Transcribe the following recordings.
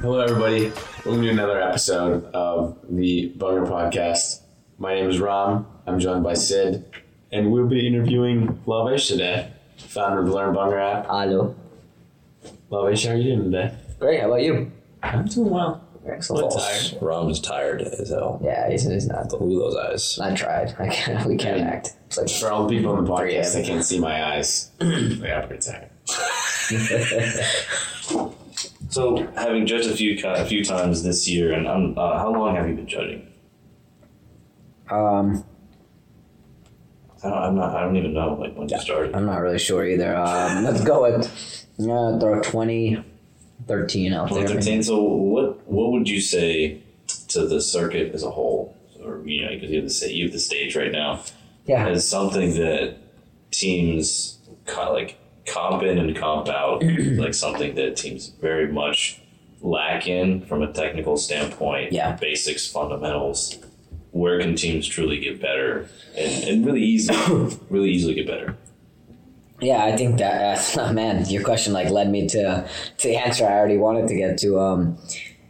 Hello, everybody. Welcome to another episode of the Bhangra Podcast. My name is Ram. I'm joined by Sid, and we'll be interviewing Lavesh today, founder of the Learn Bhangra app. Hello. Lavesh, how are you doing today? Great. How about you? I'm doing well. Excellent. False. tired. Ram's tired as hell. Yeah, he's, he's not. Ooh, those eyes. I tried. I can't. We can't act. It's like For all the people on the Three podcast, AM. they can't see my eyes. they are pretty tired. So, having judged a few a few times this year, and um, uh, how long have you been judging? Um, I don't, I'm not. I don't even know like when you started. I'm not really sure either. Um, let's go with uh, throw 2013 out there. 2013. So, what what would you say to the circuit as a whole, or you know, because you have the you have the stage right now, Yeah. as something that teams co- like comp in and comp out, like something that teams very much lack in from a technical standpoint. Yeah. Basics, fundamentals. Where can teams truly get better and, and really easily, really easily get better? Yeah, I think that uh, man, your question like led me to to the answer I already wanted to get to. Um,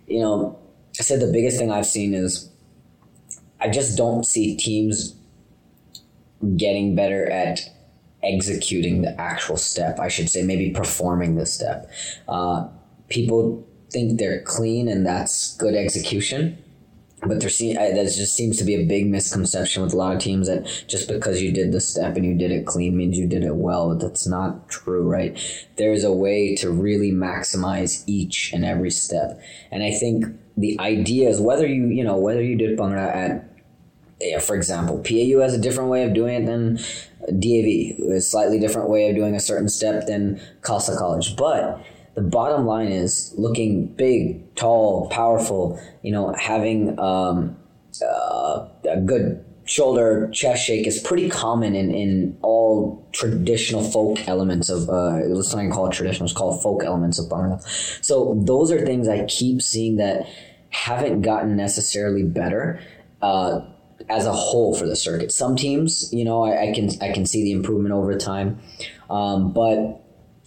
you know, I said the biggest thing I've seen is I just don't see teams getting better at executing the actual step. I should say maybe performing the step. Uh, people think they're clean and that's good execution. But there se- uh, there just seems to be a big misconception with a lot of teams that just because you did the step and you did it clean means you did it well. But that's not true, right? There is a way to really maximize each and every step. And I think the idea is whether you, you know, whether you did Bhangra at yeah, for example, PAU has a different way of doing it than DAV, a slightly different way of doing a certain step than Khalsa College. But the bottom line is looking big, tall, powerful, you know, having um, uh, a good shoulder chest shake is pretty common in, in all traditional folk elements of uh let's not even call it traditional it's called folk elements of Bhangra. so those are things i keep seeing that haven't gotten necessarily better uh as a whole for the circuit. Some teams, you know, I, I can I can see the improvement over time, um, but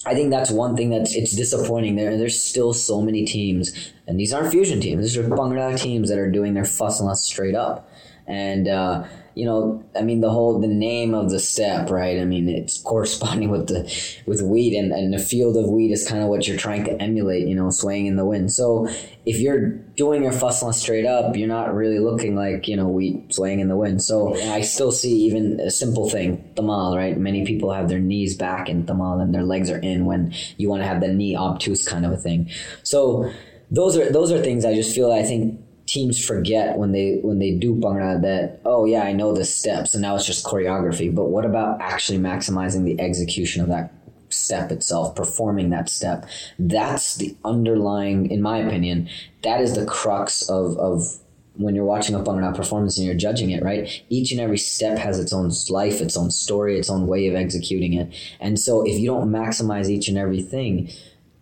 I think that's one thing that's it's disappointing. There there's still so many teams, and these aren't fusion teams. These are Bangladesh teams that are doing their fuss and straight up, and. Uh, you know, I mean the whole the name of the step, right? I mean it's corresponding with the with wheat and, and the field of wheat is kind of what you're trying to emulate, you know, swaying in the wind. So if you're doing your fussla straight up, you're not really looking like, you know, wheat swaying in the wind. So I still see even a simple thing, tamal, right? Many people have their knees back in tamal and their legs are in when you want to have the knee obtuse kind of a thing. So those are those are things I just feel I think teams forget when they when they do Bhangra that oh yeah I know the steps and now it's just choreography. But what about actually maximizing the execution of that step itself performing that step? That's the underlying in my opinion that is the crux of of when you're watching a Bhangra performance and you're judging it right? Each and every step has its own life its own story its own way of executing it. And so if you don't maximize each and everything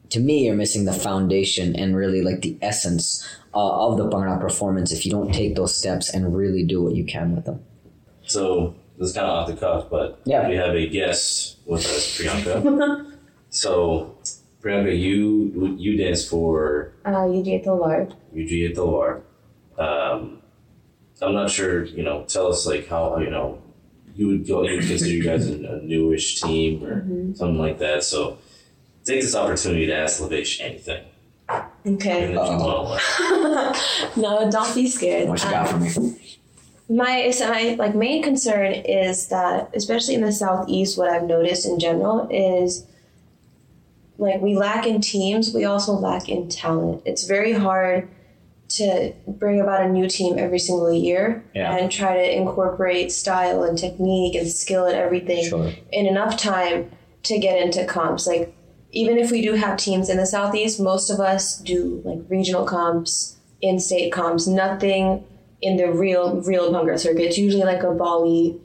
to me, you're missing the foundation and really like the essence uh, of the Bhangra performance if you don't take those steps and really do what you can with them. So this is kind of off the cuff, but Yeah. we have a guest with us, Priyanka. so Priyanka, you you dance for Uh, UGA Talwar. UGA Talwar. Um, I'm not sure. You know, tell us like how you know you would go. You would consider you guys a, a newish team or something like that. So take this opportunity to ask Lavesh anything. Okay. Even if you want to. no, don't be scared. What you got for Um, me? my so my like main concern is that especially in the southeast, what I've noticed in general is like we lack in teams. We also lack in talent. It's very hard to bring about a new team every single year Yeah. and try to incorporate style and technique and skill and everything Sure. in enough time to get into comps. Like even if we do have teams in the southeast, most of us do like regional comps, in-state comps, nothing in the real real Bhangra circuit. It's usually like a Bali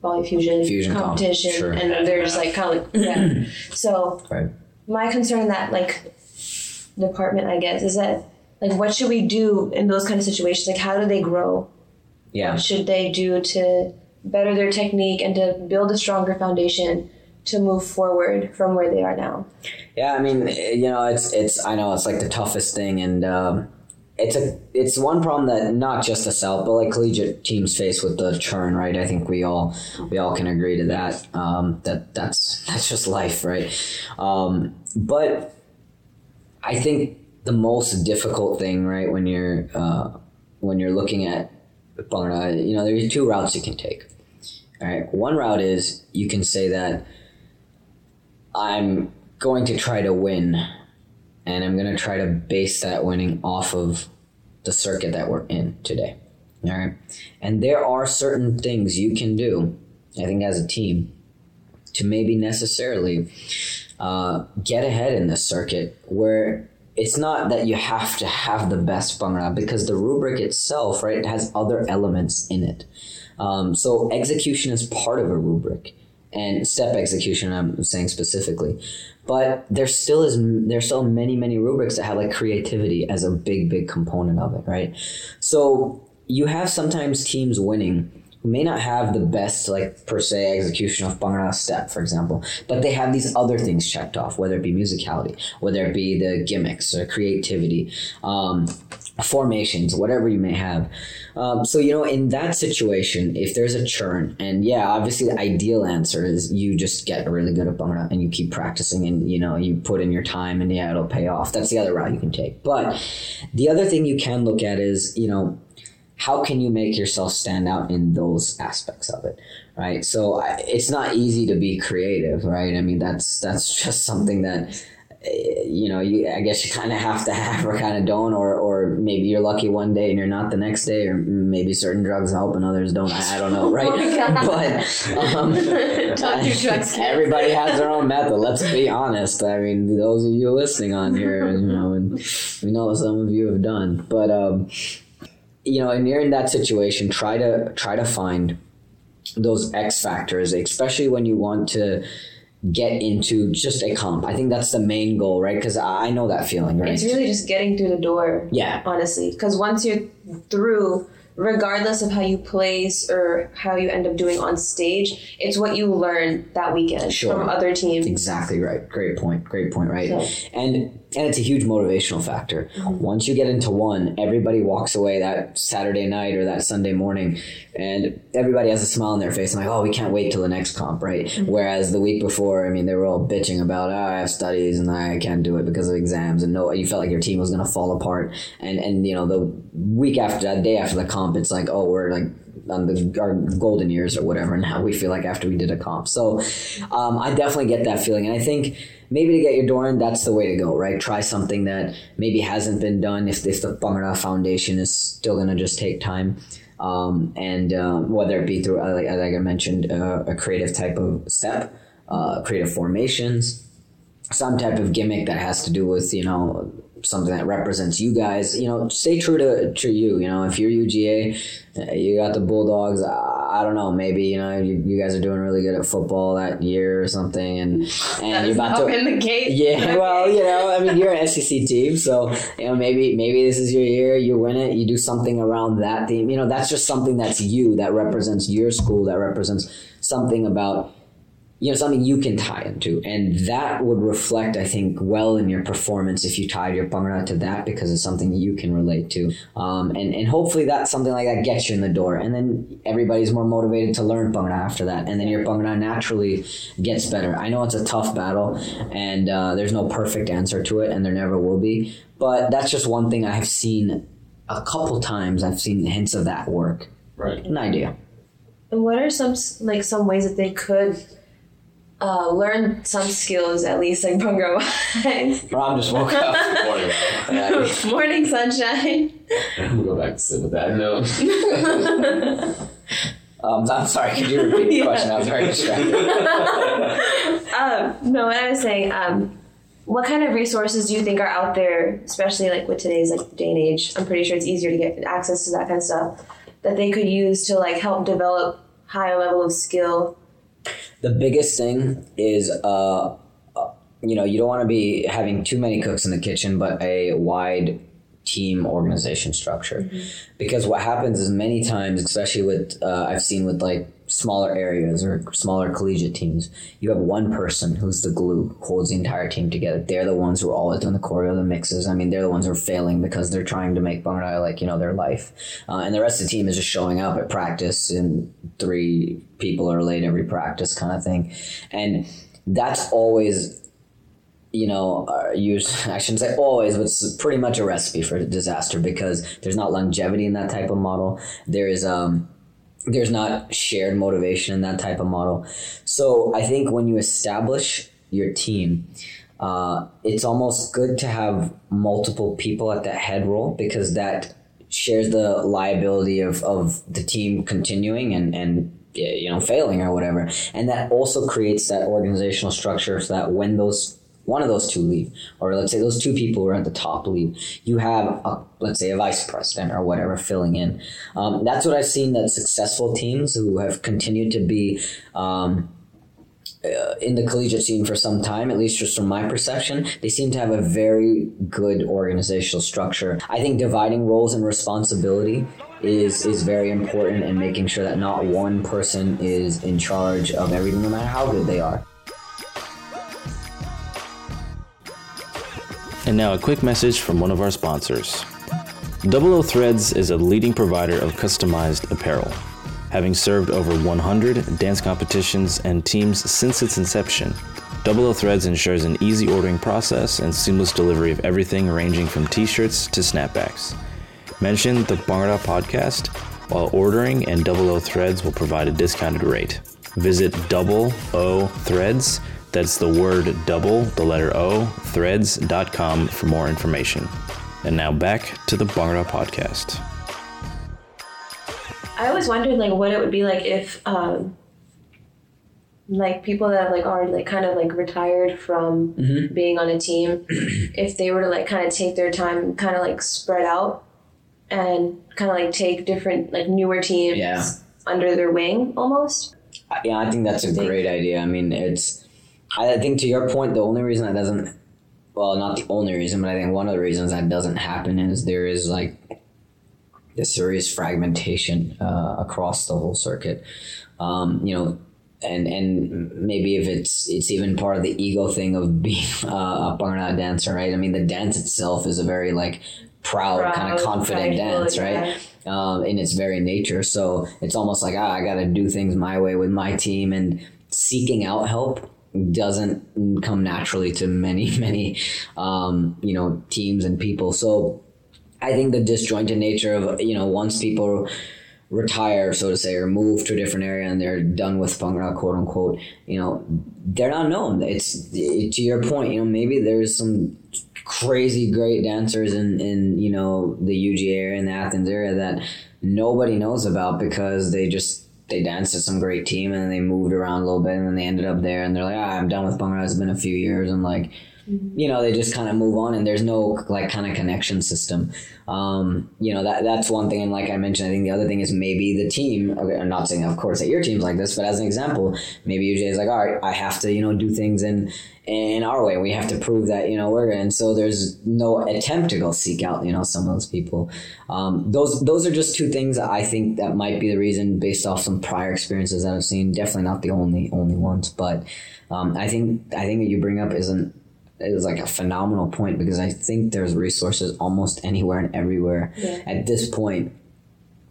volley fusion, Fusion comp, competition, sure. and they're like kind of like yeah. So Right. my concern in that like department, I guess, is that like what should we do in those kind of situations? Like how do they grow? Yeah. What should they do to better their technique and to build a stronger foundation to move forward from where they are now? Yeah, I mean, you know, it's it's I know it's like the toughest thing, and um, it's a it's one problem that not just the South, but like collegiate teams face with the churn, right? I think we all we all can agree to that. Um, that that's that's just life, right? Um, but I think the most difficult thing, right, when you're uh, when you're looking at Bhangra, you know, there's two routes you can take. All right, one route is you can say that I'm going to try to win, and I'm going to try to base that winning off of the circuit that we're in today. All right. And there are certain things you can do, I think, as a team to maybe necessarily uh, get ahead in this circuit where it's not that you have to have the best Bhangra because the rubric itself, right, has other elements in it. Um, so execution is part of a rubric and step execution i'm saying specifically. But there still is there's still many many rubrics that have like creativity as a big big component of it right? So you have sometimes teams winning who may not have the best like per se execution of Bhangra step for example but they have these other things checked off whether it be musicality whether it be the gimmicks or creativity. Um, formations, whatever you may have. Um, so, you know, in that situation, if there's a churn, and yeah, obviously the ideal answer is you just get really good at Bhangra and you keep practicing and, you know, you put in your time and yeah, it'll pay off. That's the other route you can take. But the other thing you can look at is, you know, how can you make yourself stand out in those aspects of it right so it's not easy to be creative right i mean that's that's just something that you know, you I guess you kind of have to have or kind of don't, or or maybe you're lucky one day and you're not the next day, or maybe certain drugs help and others don't. I, I don't know, right? but um, drugs, everybody has their own method. Let's be honest. I mean, those of you listening on here, you know, and we know some of you have done, but um, you know, and you're in that situation, try to try to find those X factors, especially when you want to get into just a comp. I think that's the main goal, right? Because I know that feeling, right? It's really just getting through the door. Yeah. Honestly, because once you're through, regardless of how you place or how you end up doing on stage, it's what you learn that weekend Sure. from other teams. Exactly right. Great point. Great point. Right. Okay. And and it's a huge motivational factor. Mm-hmm. Once you get into one, everybody walks away that Saturday night or that Sunday morning, and everybody has a smile on their face. And like, oh, we can't wait till the next comp, right? Mm-hmm. Whereas the week before, I mean, they were all bitching about, oh, I have studies and I can't do it because of exams, and no, you felt like your team was gonna fall apart. And and you know the week after that day after the comp, it's like, oh, we're like on the our golden years or whatever and how we feel like after we did a comp. So um, i definitely get that feeling. And i think maybe to get your door in that's the way to go right? Try something that maybe hasn't been done if, if the Bhangra foundation is still going to just take time. Um, and um, whether it be through uh, like, like i mentioned uh, a creative type of step uh, creative formations some type of gimmick that has to do with you know something that represents you guys you know stay true to to you you know if you're uga you got the bulldogs i, I don't know maybe you know you, you guys are doing really good at football that year or something and and you're about to in the gate. yeah, well, you know, I mean, you're an SEC team, so you know, maybe maybe this is your year. You win it. You do something around that theme. You know, that's just something that's you that represents your school. That represents something about you know something you can tie into, and that would reflect, I think, well in your performance if you tied your Bhangra to that because it's something you can relate to, um, and and hopefully that something like that gets you in the door, and then everybody's more motivated to learn Bhangra after that, and then your Bhangra naturally gets better. I know it's a tough battle, and uh, there's no perfect answer to it, and there never will be, but that's just one thing I have seen a couple times. I've seen hints of that work. Right. An idea. And what are some like some ways that they could uh, learn some skills at least like Bhangra wise? Ram just woke up. Morning. Morning sunshine. We'll go back to sit with that note. Um, I'm sorry. Could you repeat the Yeah. question? I was very distracted. Um, no, what I was saying, um, what kind of resources do you think are out there, especially like with today's like day and age? I'm pretty sure it's easier to get access to that kind of stuff that they could use to like help develop higher level of skill. The biggest thing is, uh, uh, you know, you don't want to be having too many cooks in the kitchen, but a wide team organization structure. Because what happens is many times, especially with, uh, I've seen with like smaller areas or smaller collegiate teams, you have one person who's the glue, holds the entire team together. They're the ones who are always doing the choreo, the mixes. I mean, they're the ones who are failing because they're trying to make Bangladesh like, you know, their life. Uh, and the rest of the team is just showing up at practice and three people are late every practice kind of thing. And that's always you know, uh, use I shouldn't say always, but it's pretty much a recipe for disaster because there's not longevity in that type of model. There is um, there's not shared motivation in that type of model. So I think when you establish your team, uh, it's almost good to have multiple people at that head role because that shares the liability of, of the team continuing and, and you know failing or whatever and that also creates that organizational structure so that when those one of those two leave, or let's say those two people who are at the top leave, you have, a, let's say, a vice president or whatever filling in. Um, that's what I've seen that successful teams who have continued to be um, uh, in the collegiate scene for some time, at least just from my perception, they seem to have a very good organizational structure. I think dividing roles and responsibility is is very important and making sure that not one person is in charge of everything, no matter how good they are. And now a quick message from one of our sponsors. Double O Threads is a leading provider of customized apparel. Having served over 100 dance competitions and teams since its inception, Double O Threads ensures an easy ordering process and seamless delivery of everything ranging from t-shirts to snapbacks. Mention the Bhangra podcast while ordering and Double O Threads will provide a discounted rate. Visit Double O Threads that's the word double, the letter O, threads.com for more information. And now back to the Bhangra podcast. I always wondered like what it would be like if um like people that like are like kind of like retired from Mm-hmm. being on a team if they were to like kind of take their time kind of like spread out and kind of like take different like newer teams Yeah. under their wing almost Yeah, I think that's a great idea. I mean, it's. I think to your point, the only reason that doesn't, well, not the only reason, but I think one of the reasons that doesn't happen is there is like this serious fragmentation uh, across the whole circuit. Um, you know, and and maybe if it's it's even part of the ego thing of being uh, a Bhangra dancer, right? I mean, the dance itself is a very like proud, kind of confident dance, right? um, in its very nature. So it's almost like ah, I got to do things my way with my team, and seeking out help doesn't come naturally to many many um, you know teams and people. So I think the disjointed nature of you know once people retire, so to say, or move to a different area and they're done with Bhangra, quote unquote, you know, they're not known. It's to your point, you know, maybe there's some crazy great dancers in, in you know, the UG area and the Athens area that nobody knows about because they just they danced at some great team and then they moved around a little bit and then they ended up there and they're like, ah, I'm done with Bhangra. It's been a few years and like you know they just kind of move on and there's no like kind of connection system. Um, you know that that's one thing and like i mentioned i think the other thing is maybe the team okay, i'm not saying of course that your team's like this but as an example maybe uj is like all right i have to you know do things in in our way. We have to prove that you know we're and so there's no attempt to go seek out you know some of those people. Um, those those are just two things i think that might be the reason based off some prior experiences that i've seen. Definitely not the only only ones but um, i think i think that you bring up isn't is like a phenomenal point because I think there's resources almost anywhere and everywhere Yeah. at this point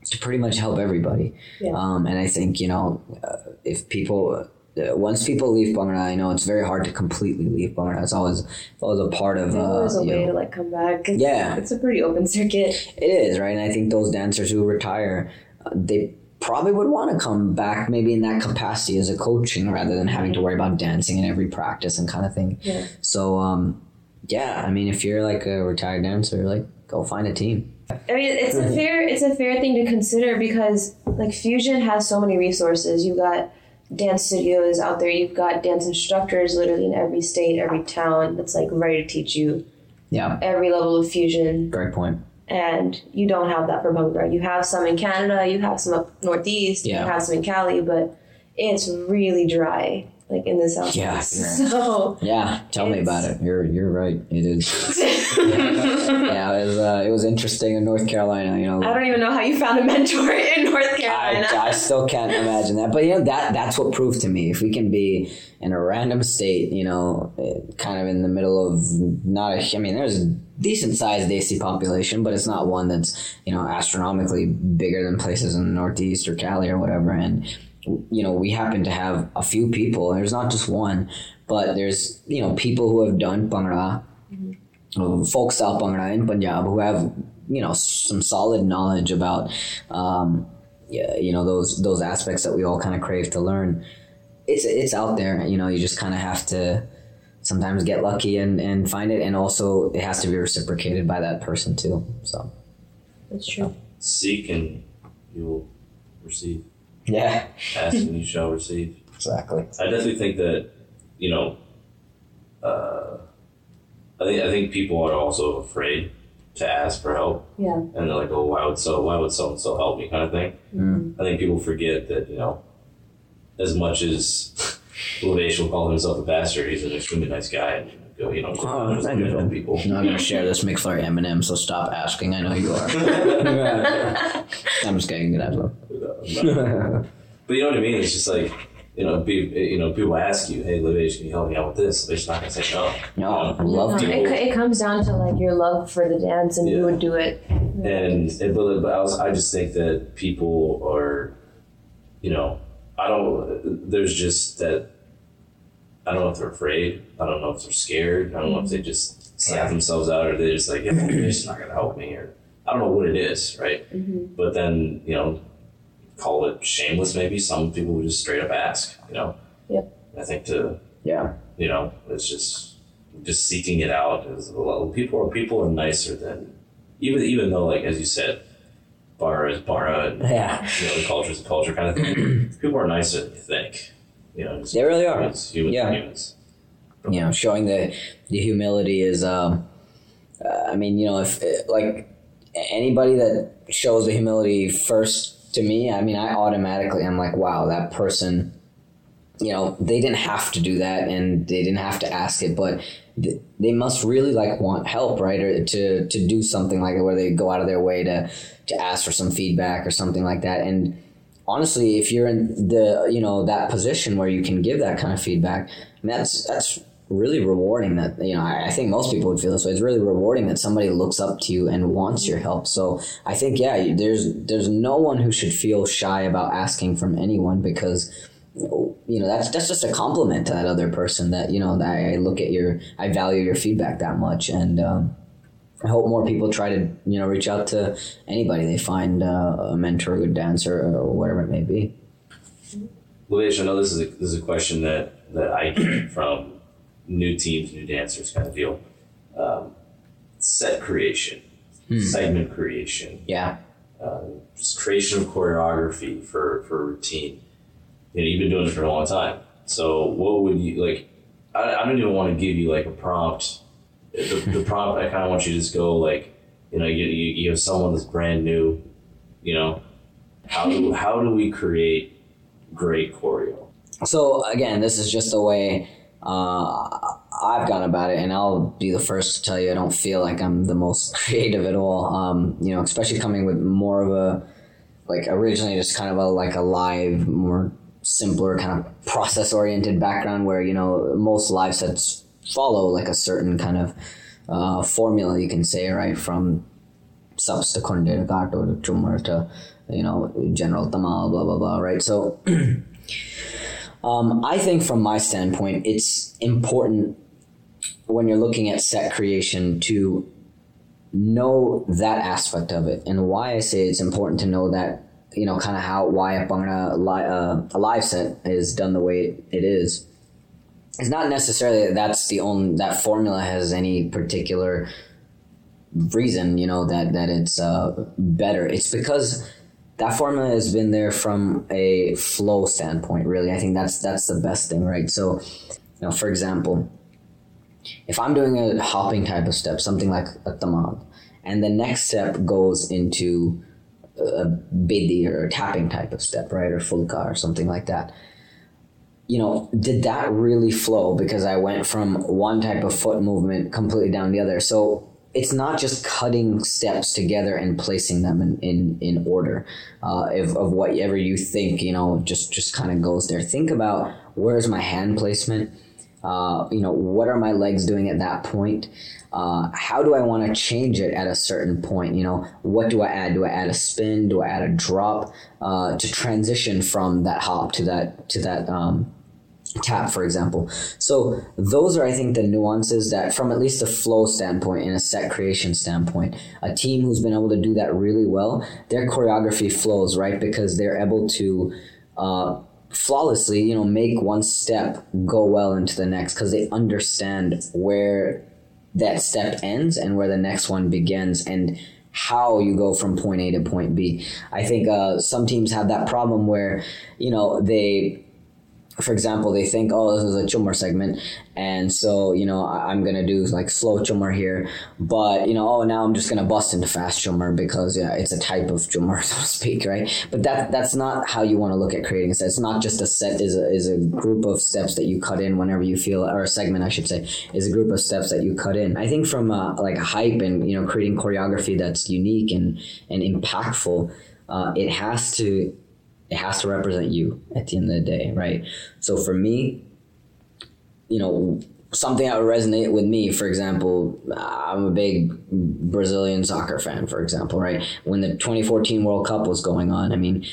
to pretty much help everybody. Yeah. Um, and I think you know uh, if people uh, once people leave Bhangra, I know it's very hard to completely leave Bhangra. It's always it's always a part of there's uh, always a way know, to like come back it's, Yeah. it's a pretty open circuit it is right, and I think those dancers who retire, uh, they probably would want to come back maybe in that capacity as a coaching rather than having to worry about dancing in every practice and kind of thing. Yeah. So um, yeah, I mean, if you're like a retired dancer, like go find a team. I mean, it's a fair it's a fair thing to consider because like Fusion has so many resources. You've got dance studios out there. You've got dance instructors literally in every state, every town that's like ready to teach you Yeah, every level of fusion. great point. And you don't have that for Bhangra. You have some in Canada, you have some up northeast, Yeah. you have some in Cali, but it's really dry, like in the southeast. Yeah. So Yeah, tell me about it. You're you're right. It is. yeah, it was uh, it was interesting in North Carolina. You know, I don't even know how you found a mentor in North Carolina. I, I still can't imagine that. But you know that that's what proved to me. If we can be in a random state, you know, eh, kind of in the middle of not a. I mean, there's decent sized Desi population, but it's not one that's you know astronomically bigger than places in the Northeast or Cali or whatever. And you know, we happen to have a few people. There's not just one, but there's you know people who have done Bhangra, uh, folk style Bhangra in Punjab who have you know some solid knowledge about. Um, yeah, you know those those aspects that we all kind of crave to learn. It's it's out there. You know, you just kind of have to sometimes get lucky and and find it, and also it has to be reciprocated by that person too. So That's true. Seek and you will receive. Yeah, Ask and you shall receive. exactly. I definitely think that you know. Uh, I think I think people are also afraid to ask for help, Yeah. and they're like, "Oh, why would so? Why would so and so help me?" Kind of thing. Mm. I think people forget that you know, as much as Lavesh will call himself a bastard, he's an extremely nice guy, and go, you know, Oh, just thank looking you. help people. I'm not gonna share this McFlurry M&M, so stop asking. I know you are. I'm just kidding. Get out But you know what I mean? It's just like, you know, pe- you know, people ask you, "Hey, Lavesh, can you help me out with this?" They're just not gonna say no. No, I um, love No, it, it comes down to like your love for the dance, and Yeah. you would do it. And, and but, but I, was, I just think that people are, you know, I don't. There's just that. I don't know if they're afraid. I don't know if they're scared. I don't know if they just slap themselves out or they're just like, yeah, they're just not gonna help me, or I don't know what it is, right? Mm-hmm. But then you know, call it shameless. Maybe some people would just straight up ask. You know. Yep. I think to Yeah, you know, it's just just seeking it out is a lot. People are people are nicer than even even though like as you said, bara is bara, and yeah, you know the culture is a culture kind of thing. people are nicer than you think. You know, just they really are. humans, humans, Yeah. humans. you know showing the the humility is um uh, i mean you know if like anybody that shows the humility first to me i mean i automatically i'm like wow that person you know they didn't have to do that and they didn't have to ask it but th- they must really like want help right? Or to to do something like where they go out of their way to to ask for some feedback or something like that. And honestly if you're in the you know that position where you can give that kind of feedback I mean, that's that's really rewarding that you know I, I think most people would feel this way. It's really rewarding that somebody looks up to you and wants your help. So i think yeah there's there's no one who should feel shy about asking from anyone because you know that's that's just a compliment to that other person that you know I, I look at your I value your feedback that much. And um, I hope more people try to you know reach out to anybody they find uh, a mentor, a good dancer, or whatever it may be. Luis, I know this is a, this is a question that that I get from new teams, new dancers, kind of deal. Um, set creation, segment creation, Yeah, uh, just creation of choreography for for routine. You know, you've been doing it for a long time. So, what would you like? I, I don't even want to give you like a prompt. The, the prompt, I kind of want you to just go like, you know, you, you, you have someone that's brand new. You know, how do how do we create great choreo? So again, this is just a way uh, I've gone about it, and I'll be the first to tell you I don't feel like I'm the most creative at all. Um, you know, especially coming with more of a like originally just kind of a like a live, more simpler kind of process oriented background where you know most live sets follow like a certain kind of uh, formula you can say right from subs to konde to gato to you know general tamal blah blah blah right so um, I think from my standpoint, it's important when you're looking at set creation to know that aspect of it. And why I say it's important to know that, you know, kind of how, why a, bangna li- uh, a live set is done the way it is. It's not necessarily that that's the only, that formula has any particular reason, you know, that, that it's uh, better. It's because that formula has been there from a flow standpoint really i think that's that's the best thing right so you know for example if i'm doing a hopping type of step something like a tamad and the next step goes into a bidi or a tapping type of step, right, or fulka or something like that. You know, did that really flow because I went from one type of foot movement completely down the other? So it's not just cutting steps together and placing them in, in, in order uh, of, of whatever you think, you know, just, just kind of goes there. Think about where's my hand placement? Uh, you know, what are my legs doing at that point? Uh, how do I want to change it at a certain point? You know, what do I add? Do I add a spin? Do I add a drop uh, to transition from that hop to that to that um, tap, for example? So those are, I think, the nuances that, from at least a flow standpoint and a set creation standpoint, a team who's been able to do that really well, their choreography flows right because they're able to. Uh, flawlessly, you know, make one step go well into the next because they understand where that step ends and where the next one begins and how you go from point A to point B. I think uh, some teams have that problem where, you know, they for example, they think, oh, this is a chumar segment, and so you know I'm gonna do like slow chumar here, but you know, oh, now I'm just gonna bust into fast chumar because yeah, it's a type of chumar, so to speak, right? But that that's not how you want to look at creating a set. It's not just a set is a is a group of steps that you cut in whenever you feel, or a segment, I should say, is a group of steps that you cut in. I think from uh, like a hype and you know creating choreography that's unique and and impactful. Uh, it has to it has to represent you at the end of the day, right? So for me, you know, something that would resonate with me, for example, I'm a big Brazilian soccer fan, for example, right? When the 2014 World Cup was going on, I mean,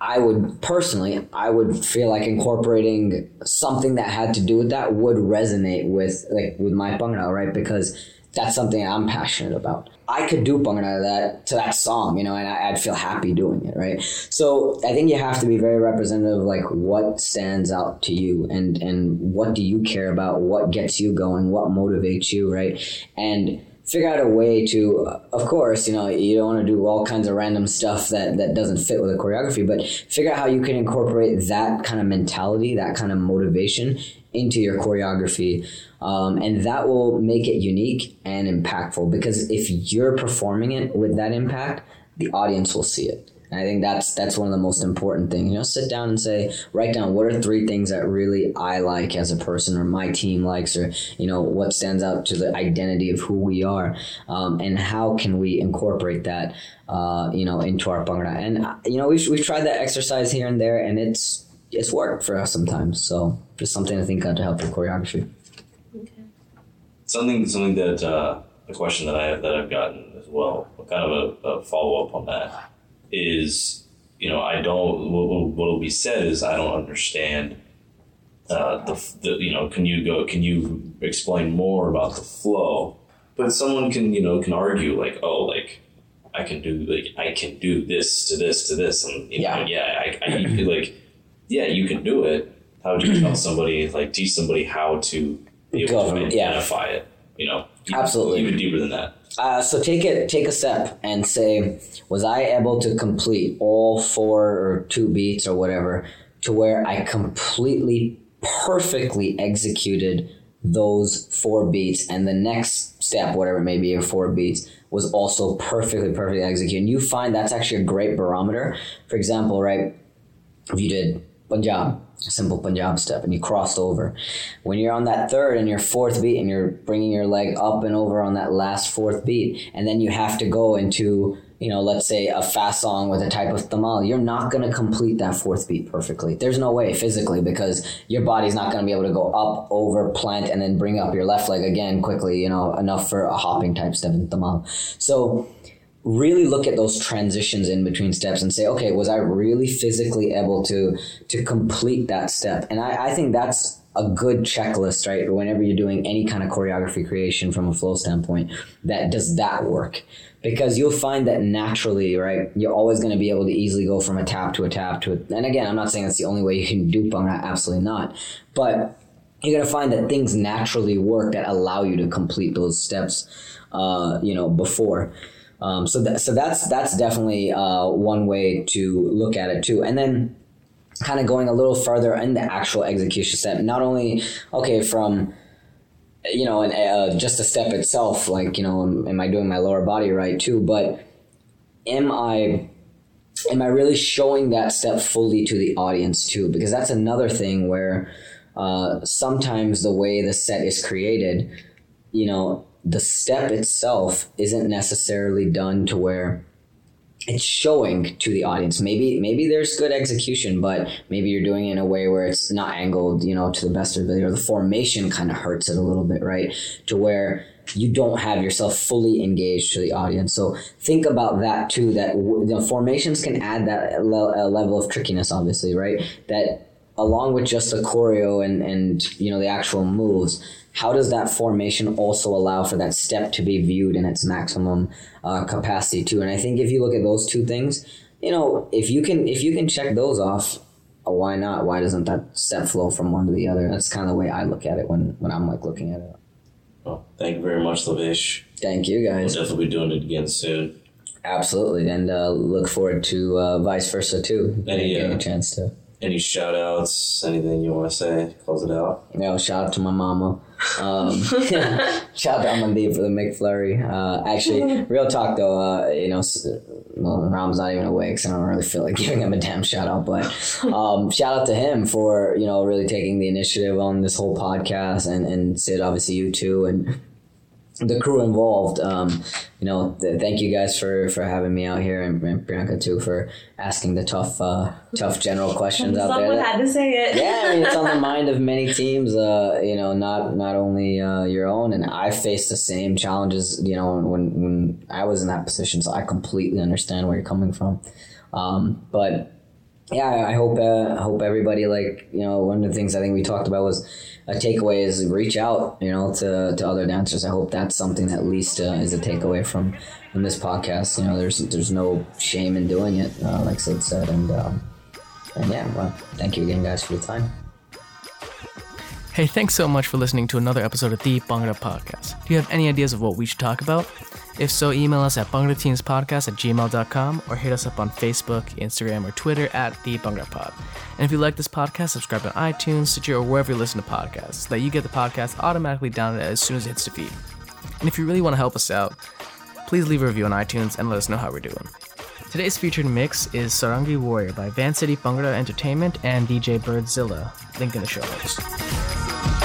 I would personally, I would feel like incorporating something that had to do with that would resonate with like with my bhangra, right? Because that's something I'm passionate about. I could do bhangra that to that song, you know, and I'd feel happy doing it, right? So I think you have to be very representative, of like what stands out to you, and and what do you care about, what gets you going, what motivates you, right? And figure out a way to of course you know you don't want to do all kinds of random stuff that that doesn't fit with the choreography but figure out how you can incorporate that kind of mentality that kind of motivation into your choreography um, and that will make it unique and impactful because if you're performing it with that impact the audience will see it and I think that's that's one of the most important things. You know, sit down and say, write down what are three things that really I like as a person, or my team likes, or you know what stands out to the identity of who we are, um, and how can we incorporate that, uh, you know, into our bhangra. And uh, you know, we've we've tried that exercise here and there, and it's it's worked for us sometimes. So just something to think of to help your choreography. Okay. Something something that uh, a question that I have that I've gotten as well, kind of a, a follow up on that is, you know, I don't. What will be said is I don't understand. Uh, the, the you know can you go can you explain more about the flow but someone can you know can argue like oh like I can do like I can do this to this to this and you yeah. know yeah I, I like yeah you can do it how do you tell somebody like teach somebody how to be able to identify yeah. it you know absolutely even deeper than that uh, so take it, take a step and say, was I able to complete all four or two beats or whatever to where I completely, perfectly executed those four beats, and the next step, whatever it may be, of four beats, was also perfectly, perfectly executed. And you find that's actually a great barometer. For example, right, if you did Punjab, simple Punjab step, and you crossed over. When you're on that third and your fourth beat, and you're bringing your leg up and over on that last fourth beat, and then you have to go into you know, let's say a fast song with a type of tamal, you're not going to complete that fourth beat perfectly. There's no way physically because your body's not going to be able to go up, over, plant, and then bring up your left leg again quickly, you know, enough for a hopping type step in tamal. So really look at those transitions in between steps and say, okay, was I really physically able to to complete that step? And I, I think that's a good checklist, right? Whenever you're doing any kind of choreography creation from a flow standpoint, that does that work? Because you'll find that naturally, right? You're always going to be able to easily go from a tap to a tap to a, and again, I'm not saying that's the only way you can do bhangra, absolutely not. But you're going to find that things naturally work that allow you to complete those steps, uh, you know, before. Um, so that, so that's that's definitely uh, one way to look at it too. And then kind of going a little further in the actual execution step, not only okay from you know, and uh, just a step itself, like, you know, am, am I doing my lower body right too? But am I am I really showing that step fully to the audience too? Because that's another thing where uh, sometimes the way the set is created, you know, the step itself isn't necessarily done to where it's showing to the audience. Maybe maybe there's good execution, but maybe you're doing it in a way where it's not angled, you know, to the best of ability, or the formation kind of hurts it a little bit, right? To where you don't have yourself fully engaged to the audience. So think about that too. That the formations can add that level of trickiness, obviously, right? That along with just the choreo and and you know the actual moves how does that formation also allow for that step to be viewed in its maximum uh, capacity too? And I think if you look at those two things, you know, if you can if you can check those off, uh, why not? Why doesn't that step flow from one to the other? That's kind of the way I look at it when when I'm like looking at it. Well, thank you very much, Lavesh. Thank you We'll guys. definitely be doing it again soon. Absolutely, and uh, look forward to uh, vice versa too. Any, Getting uh, a chance to. Any shout outs? Anything you want to say? Close it out. Know, shout out to my mama. Um, shout out to Amandeep for the McFlurry. Uh, actually, real talk though, uh, you know, well, Ram's not even awake, so I don't really feel like giving him a damn shout out. But um, shout out to him for you know really taking the initiative on this whole podcast, and and Sid, obviously you too, and the crew involved. Um, you know, th- thank you guys for for having me out here, and, and Priyanka too for asking the tough uh, tough general questions out there. Someone had to say it. yeah, I mean, it's on the mind of many teams. Uh, you know, not not only uh, your own, and I faced the same challenges. You know, when when I was in that position, so I completely understand where you're coming from. Um, but yeah, I hope uh, I hope everybody like you know one of the things I think we talked about was a takeaway is reach out you know to, to other dancers. I hope that's something that at least uh, is a takeaway from from this podcast. You know, there's there's no shame in doing it, uh, like Sid said, and um, and yeah, well, thank you again, guys, for your time. Hey, thanks so much for listening to another episode of the Bhangra Podcast. Do you have any ideas of what we should talk about? If so, email us at banglateamspodcast at gmail.com or hit us up on Facebook, Instagram, or Twitter at the Pod. And if you like this podcast, subscribe on iTunes, Stitcher, or wherever you listen to podcasts so that you get the podcast automatically downloaded as soon as it hits the feed. And if you really want to help us out, please leave a review on iTunes and let us know how we're doing. Today's featured mix is Sarangi Warrior by Van City Bhangra Entertainment and DJ Birdzilla. Link in the show notes.